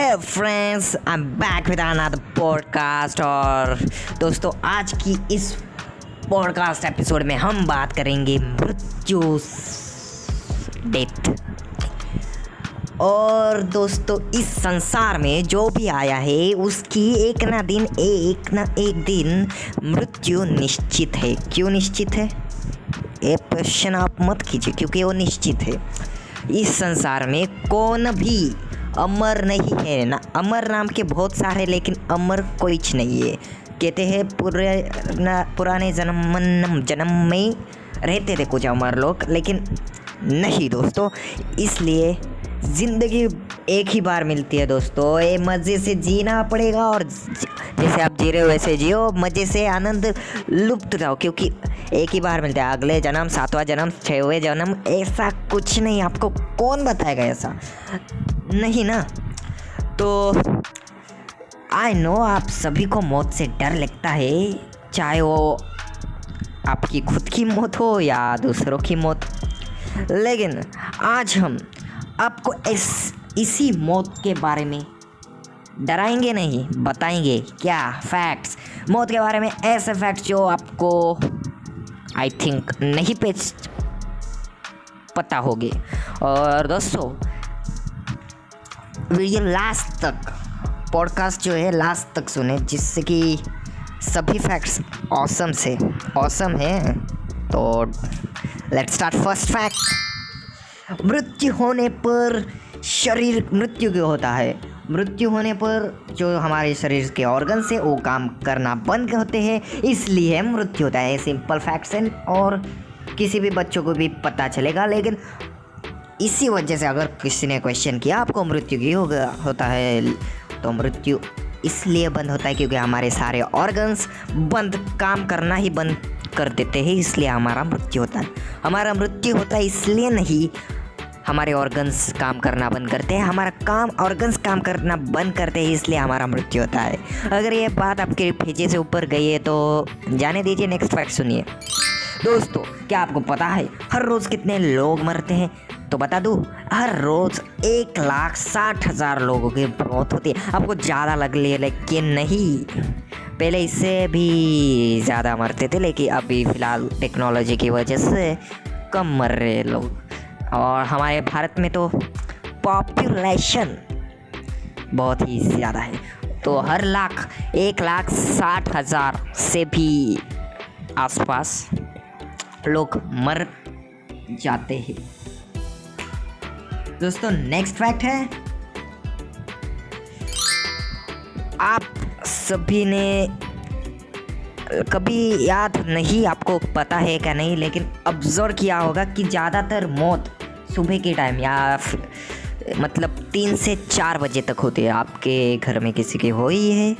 Hey friends I am back with another podcast और दोस्तों, आज की इस पॉडकास्ट एपिसोड में हम बात करेंगे मृत्यु डेथ। और दोस्तों, इस संसार में जो भी आया है, उसकी एक ना दिन, एक ना एक दिन मृत्यु निश्चित है। क्यों निश्चित है? ये क्वेश्चन आप मत कीजिए, क्योंकि वो निश्चित है। इस संसार में कौन भी अमर नहीं है ना। अमर नाम के बहुत सारे, लेकिन अमर कोई नहीं है। कहते हैं पुराना पुराने जन्म जन्म में रहते थे कुछ अमर लोग, लेकिन नहीं दोस्तों। इसलिए ज़िंदगी एक ही बार मिलती है दोस्तों। ये मज़े से जीना पड़ेगा और जैसे आप जी रहे हो, वैसे जियो। मज़े से आनंद लुप्त रहो, क्योंकि एक ही बार मिलता है। अगले जन्म, सातवां जन्म, छठवें जन्म, ऐसा कुछ नहीं। आपको कौन बताएगा ऐसा? नहीं ना। तो आई नो आप सभी को मौत से डर लगता है, चाहे वो आपकी खुद की मौत हो या दूसरों की मौत। लेकिन आज हम आपको इस, इसी मौत के बारे में डराएँगे नहीं, बताएँगे क्या फैक्ट्स मौत के बारे में ऐसे फैक्ट्स जो आपको आई थिंक नहीं पे पता होगी। और दोस्तों वीडियो लास्ट तक पॉडकास्ट जो है लास्ट तक सुने, जिससे कि सभी फैक्ट्स ऑसम से ऑसम है। तो लेट्स स्टार्ट फ़र्स्ट फैक्ट मृत्यु होने पर शरीर मृत्यु क्यों होता है? मृत्यु होने पर जो हमारे शरीर के ऑर्गन से वो काम करना बंद होते हैं? इसलिए मृत्यु होता है। सिंपल फैक्ट्स है और किसी भी बच्चों को भी पता चलेगा, लेकिन इसी वजह से अगर किसी ने क्वेश्चन किया, आपको मृत्यु क्यों होता है। तो मृत्यु इसलिए बंद होता है क्योंकि हमारे सारे ऑर्गन्स बंद, काम करना ही बंद कर देते हैं, इसलिए हमारा मृत्यु होता है। हमारा मृत्यु होता है इसलिए नहीं, हमारे ऑर्गन्स काम करना बंद करते हैं, हमारा काम ऑर्गन्स काम करना बंद करते हैं, इसलिए हमारा मृत्यु होता है। अगर ये बात आपके भेजे से ऊपर गई है तो जाने दीजिए नेक्स्ट फैक्ट सुनिए। दोस्तों, क्या आपको पता है, हर रोज़ कितने लोग मरते हैं? तो बता दूँ, हर रोज़ एक लाख साठ हज़ार लोगों की मौत होती है। आपको ज़्यादा लग ले लेकिन नहीं। पहले इससे भी ज़्यादा मरते थे, लेकिन अभी फ़िलहाल टेक्नोलॉजी की वजह से कम मर रहे लोग। और हमारे भारत में तो पॉपुलेशन बहुत ही ज़्यादा है। तो हर लाख, एक लाख साठ हज़ार से भी आसपास लोग मर जाते हैं। दोस्तों नेक्स्ट फैक्ट है। आप सभी ने कभी याद नहीं, आपको पता है क्या नहीं, लेकिन ऑब्ज़र्व किया होगा कि ज़्यादातर मौत सुबह के टाइम या मतलब तीन से चार बजे तक होती है। आपके घर में किसी की हो ही है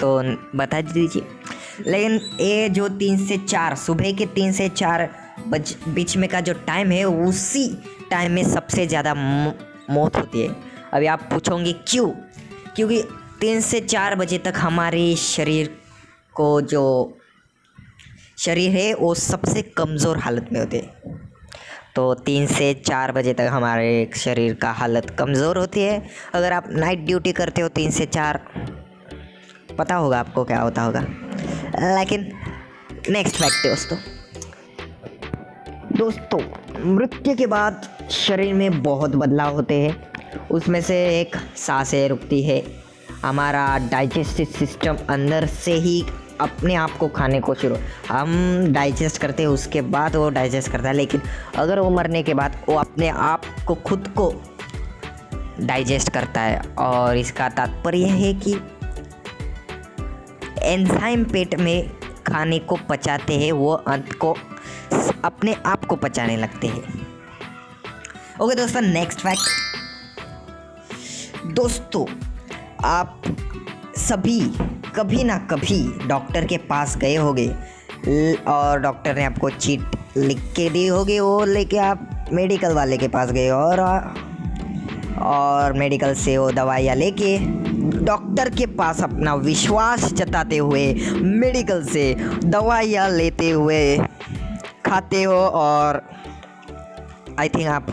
तो बता दीजिए। लेकिन ये जो तीन से चार, सुबह के तीन से चार बज, बीच में का जो टाइम है, उसी टाइम में सबसे ज़्यादा मौत होती है। अभी आप पूछोगे क्यों? क्योंकि तीन से चार बजे तक हमारे शरीर को जो शरीर है, वो सबसे कमज़ोर हालत में होते तो तीन से चार बजे तक हमारे शरीर का हालत कमज़ोर होती है। अगर आप नाइट ड्यूटी करते हो तीन से चार, पता होगा आपको क्या होता होगा। लेकिन नेक्स्ट फैक्ट दोस्तों। दोस्तों, मृत्यु के बाद शरीर में बहुत बदलाव होते हैं। उसमें से एक साँसें रुकती है। हमारा डाइजेस्टिव सिस्टम अंदर से ही अपने आप को खाने को शुरू हम डाइजेस्ट करते हैं, उसके बाद वो डाइजेस्ट करता है। लेकिन अगर वो मरने के बाद वो अपने आप को खुद को डाइजेस्ट करता है और इसका तात्पर्य है कि एंजाइम पेट में खाने को पचाते हैं, वो अंत को अपने आप को पचाने लगते हैं। ओके दोस्तों नेक्स्ट फैक्ट दोस्तों, आप सभी कभी ना कभी डॉक्टर के पास गए होंगे, और डॉक्टर ने आपको चीट लिख के दी होगी, वो लेके आप मेडिकल वाले के पास गए और और मेडिकल से वो दवाइयाँ लेके डॉक्टर के पास अपना विश्वास जताते हुए मेडिकल से दवाइयाँ लेते हुए खाते हो, और आई थिंक आप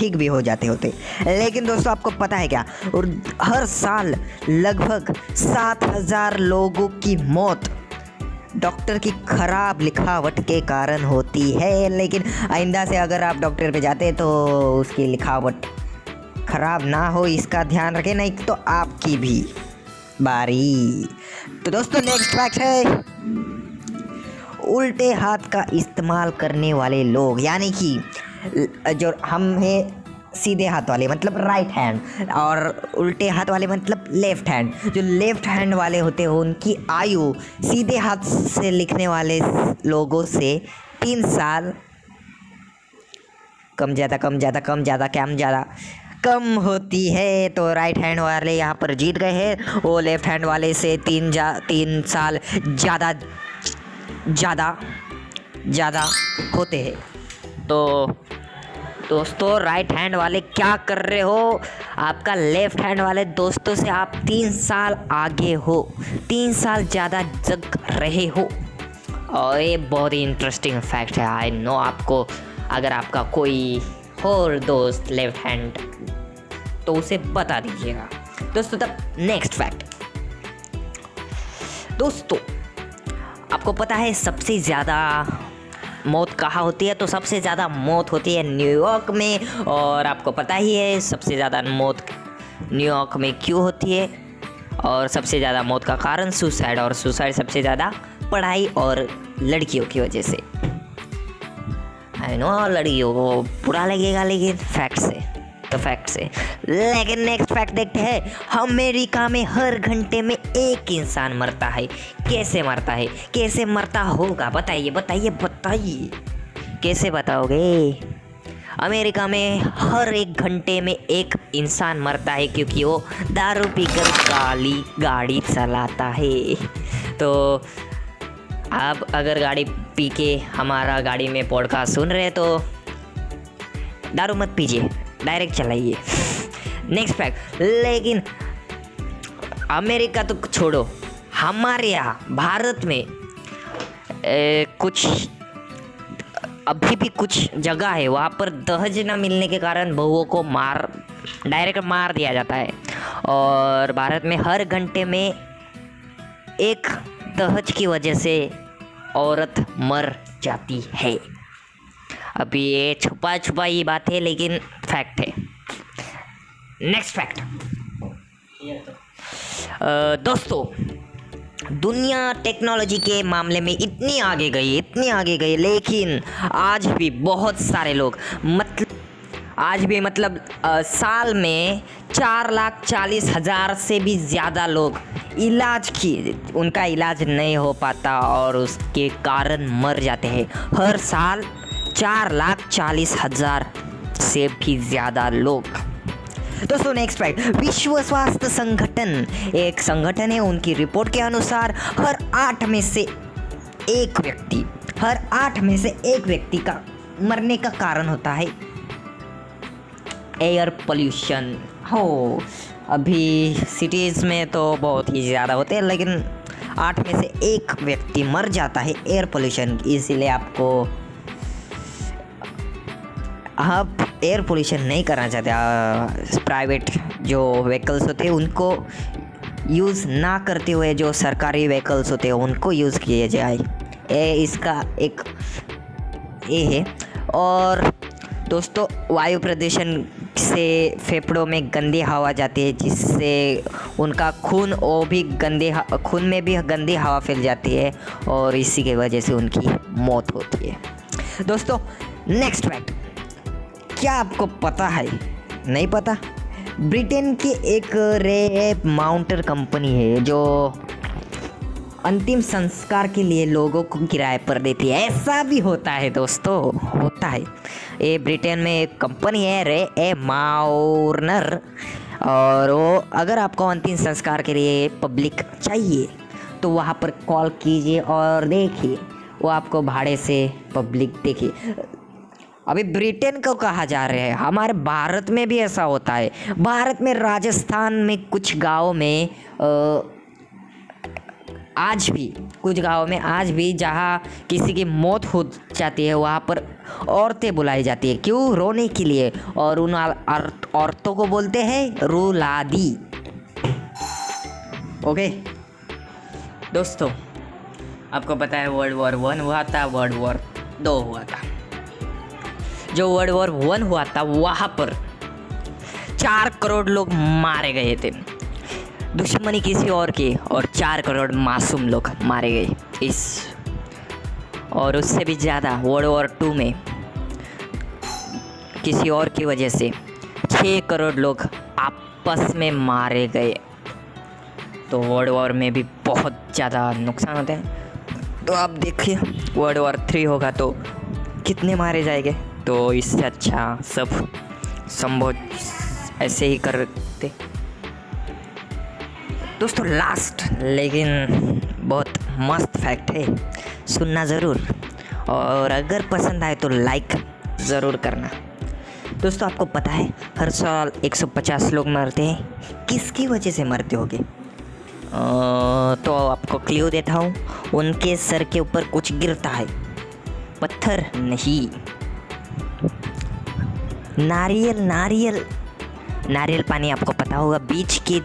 ठीक भी हो जाते होते। लेकिन दोस्तों, आपको पता है क्या? और हर साल लगभग सात हज़ार लोगों की मौत डॉक्टर की खराब लिखावट के कारण होती है। लेकिन आइंदा से अगर आप डॉक्टर पे जाते तो उसकी लिखावट खराब ना हो, इसका ध्यान रखें, नहीं तो आपकी भी बारी। तो दोस्तों नेक्स्ट फैक्ट है। उल्टे हाथ का इस्तेमाल करने वाले लोग, यानी कि जो हम हैं, सीधे हाथ वाले मतलब राइट हैंड और उल्टे हाथ वाले मतलब लेफ़्ट हैंड जो लेफ़्ट हैंड वाले होते हैं, उनकी आयु सीधे हाथ से लिखने वाले लोगों से तीन साल कम ज़्यादा कम ज़्यादा कम ज़्यादा कम ज़्यादा। कम होती है तो राइट हैंड वाले यहाँ पर जीत गए हैं, वो लेफ़्ट हैंड वाले से तीन जा, तीन साल ज़्यादा ज़्यादा ज़्यादा होते हैं। तो दोस्तों राइट हैंड वाले क्या कर रहे हो? आपका लेफ़्ट हैंड वाले दोस्तों से आप तीन साल आगे हो, तीन साल ज़्यादा जग रहे हो। और ये बहुत ही इंटरेस्टिंग फैक्ट है। आई नो आपको, अगर आपका कोई और दोस्त लेफ़्ट हैंड तो उसे बता दीजिएगा। दोस्तों तब नेक्स्ट फैक्ट दोस्तों, आपको पता है सबसे ज़्यादा मौत कहाँ होती है? तो सबसे ज़्यादा मौत होती है न्यूयॉर्क में और आपको पता ही है, सबसे ज़्यादा मौत न्यूयॉर्क में क्यों होती है? और सबसे ज़्यादा मौत का कारण सुसाइड और सुसाइड सबसे ज़्यादा पढ़ाई और लड़कियों की वजह से। आई नो लड़कियों को बुरा लगेगा, लेकिन फैक्ट से तो फैक्ट से। लेकिन नेक्स्ट फैक्ट देखते हैं। अमेरिका में हर घंटे में एक इंसान मरता है। कैसे मरता है? कैसे मरता होगा? बताइए बताइए बताइए। कैसे बताओगे? अमेरिका में हर एक घंटे में एक इंसान मरता है क्योंकि वो दारू पीकर काली गाड़ी चलाता है। तो आप अगर गाड़ी पी के हमारा गाड़ी में पॉडकास्ट सुन रहे तो दारू मत पीजिए। डायरेक्ट चलाइए। नेक्स्ट फैक्ट लेकिन अमेरिका तो छोड़ो। हमारे यहाँ भारत में ए, कुछ अभी भी कुछ जगह है वहाँ पर दहेज न मिलने के कारण बहुओं को मार डायरेक्ट मार दिया जाता है। और भारत में हर घंटे में एक दहेज की वजह से औरत मर जाती है। अभी ये छुपा छुपा ही बात है लेकिन फैक्ट है। नेक्स्ट फैक्ट दोस्तों दुनिया टेक्नोलॉजी के मामले में इतनी आगे गई इतनी आगे गई लेकिन आज भी बहुत सारे लोग मतलब आज भी मतलब आ, साल में चार लाख चालीस हज़ार से भी ज़्यादा लोग इलाज की उनका इलाज नहीं हो पाता और उसके कारण मर जाते हैं। हर साल चार लाख चालीस हज़ार। से भी ज़्यादा लोग। दोस्तों नेक्स्ट फैक्ट विश्व स्वास्थ्य संगठन। एक संगठन है, उनकी रिपोर्ट के अनुसार हर आठ में से एक व्यक्ति, हर आठ में से एक व्यक्ति का मरने का कारण होता है। Air pollution. हो, अभी सिटीज़ में तो बहुत ही ज़्यादा होते हैं, लेकिन आठ में से एक व्यक्ति मर जाता है एयर पोल्यूशन। इसीलिए आपको आप एयर पोल्यूशन नहीं करना चाहते प्राइवेट जो व्हीकल्स होते हैं, उनको यूज़ ना करते हुए जो सरकारी व्हीकल्स होते हैं, उनको यूज़ किए जाए। ये इसका एक, ये है। और दोस्तों, वायु प्रदूषण से फेफड़ों में गंदी हवा जाती है, जिससे उनका खून वो भी गंदे खून में भी गंदी हवा फैल जाती है, और इसी की वजह से उनकी मौत होती है। दोस्तों नेक्स्ट फैक्ट क्या आपको पता है? नहीं पता? ब्रिटेन की एक रे माउंटर कंपनी है जो अंतिम संस्कार के लिए लोगों को किराए पर देती है। ऐसा भी होता है दोस्तों, होता है। ये ब्रिटेन में एक कंपनी है रे ए माउरनर और वो अगर आपको अंतिम संस्कार के लिए पब्लिक चाहिए तो वहाँ पर कॉल कीजिए और देखिए, वो आपको भाड़े से पब्लिक देखिए अभी ब्रिटेन को कहा जा रहा है। हमारे भारत में भी ऐसा होता है। भारत में, राजस्थान में कुछ गाँव में आज भी, कुछ गाँव में आज भी जहाँ किसी की मौत हो जाती है, वहाँ पर औरतें बुलाई जाती है। क्यों? रोने के लिए। और उन औरतों को बोलते हैं, रूलादी। ओके? दोस्तों, आपको पता है वर्ल्ड वॉर वन हुआ था वर्ल्ड वॉर दो हुआ था। जो वर्ल्ड वॉर वन हुआ था, वहाँ पर चार करोड़ लोग मारे गए थे। दुश्मनी किसी और की और चार करोड़ मासूम लोग मारे गए। इस और उससे भी ज़्यादा वर्ल्ड वॉर टू में किसी और की वजह से छः करोड़ लोग आपस में मारे गए। तो वर्ल्ड वॉर में भी बहुत ज़्यादा नुकसान होते हैं। तो आप देखिए वर्ल्ड वॉर थ्री होगा तो कितने मारे जाएँगे? तो इससे अच्छा सब संभव ऐसे ही करते दोस्तों लास्ट लेकिन बहुत मस्त फैक्ट है, सुनना ज़रूर। और अगर पसंद आए तो लाइक ज़रूर करना। दोस्तों, आपको पता है, हर साल 150 लोग मरते हैं। किसकी वजह से मरते होंगे? तो आपको क्ल्यू देता हूँ, उनके सर के ऊपर कुछ गिरता है, पत्थर नहीं। नारियल नारियल। नारियल पानी आपको पता होगा, बीच के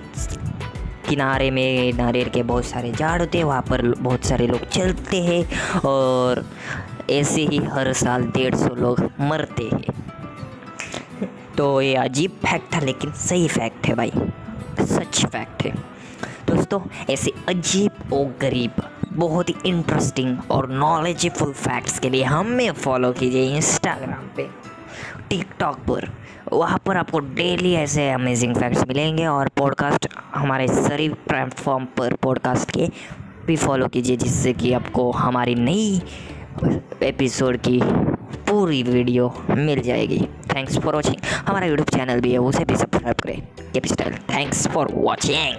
किनारे में नारियल के बहुत सारे झाड़ होते हैं, वहाँ पर बहुत सारे लोग चलते हैं और ऐसे ही हर साल डेढ़ सौ लोग मरते हैं। तो ये अजीब फैक्ट था, लेकिन सही फैक्ट है भाई। सच फैक्ट है। दोस्तों, ऐसे अजीब और गरीब, बहुत ही इंटरेस्टिंग और नॉलेजफुल फैक्ट्स के लिए हमें फॉलो कीजिए इंस्टाग्राम पे। टिकटॉक पर। वहाँ पर आपको डेली ऐसे अमेजिंग फैक्ट्स मिलेंगे और पॉडकास्ट हमारे सभी प्लेटफॉर्म पर पॉडकास्ट के भी फॉलो कीजिए, जिससे कि आपको हमारी नई एपिसोड की पूरी वीडियो मिल जाएगी। थैंक्स फॉर वॉचिंग हमारा यूट्यूब चैनल भी है, उसे भी सब्सक्राइब करें। Thanks for watching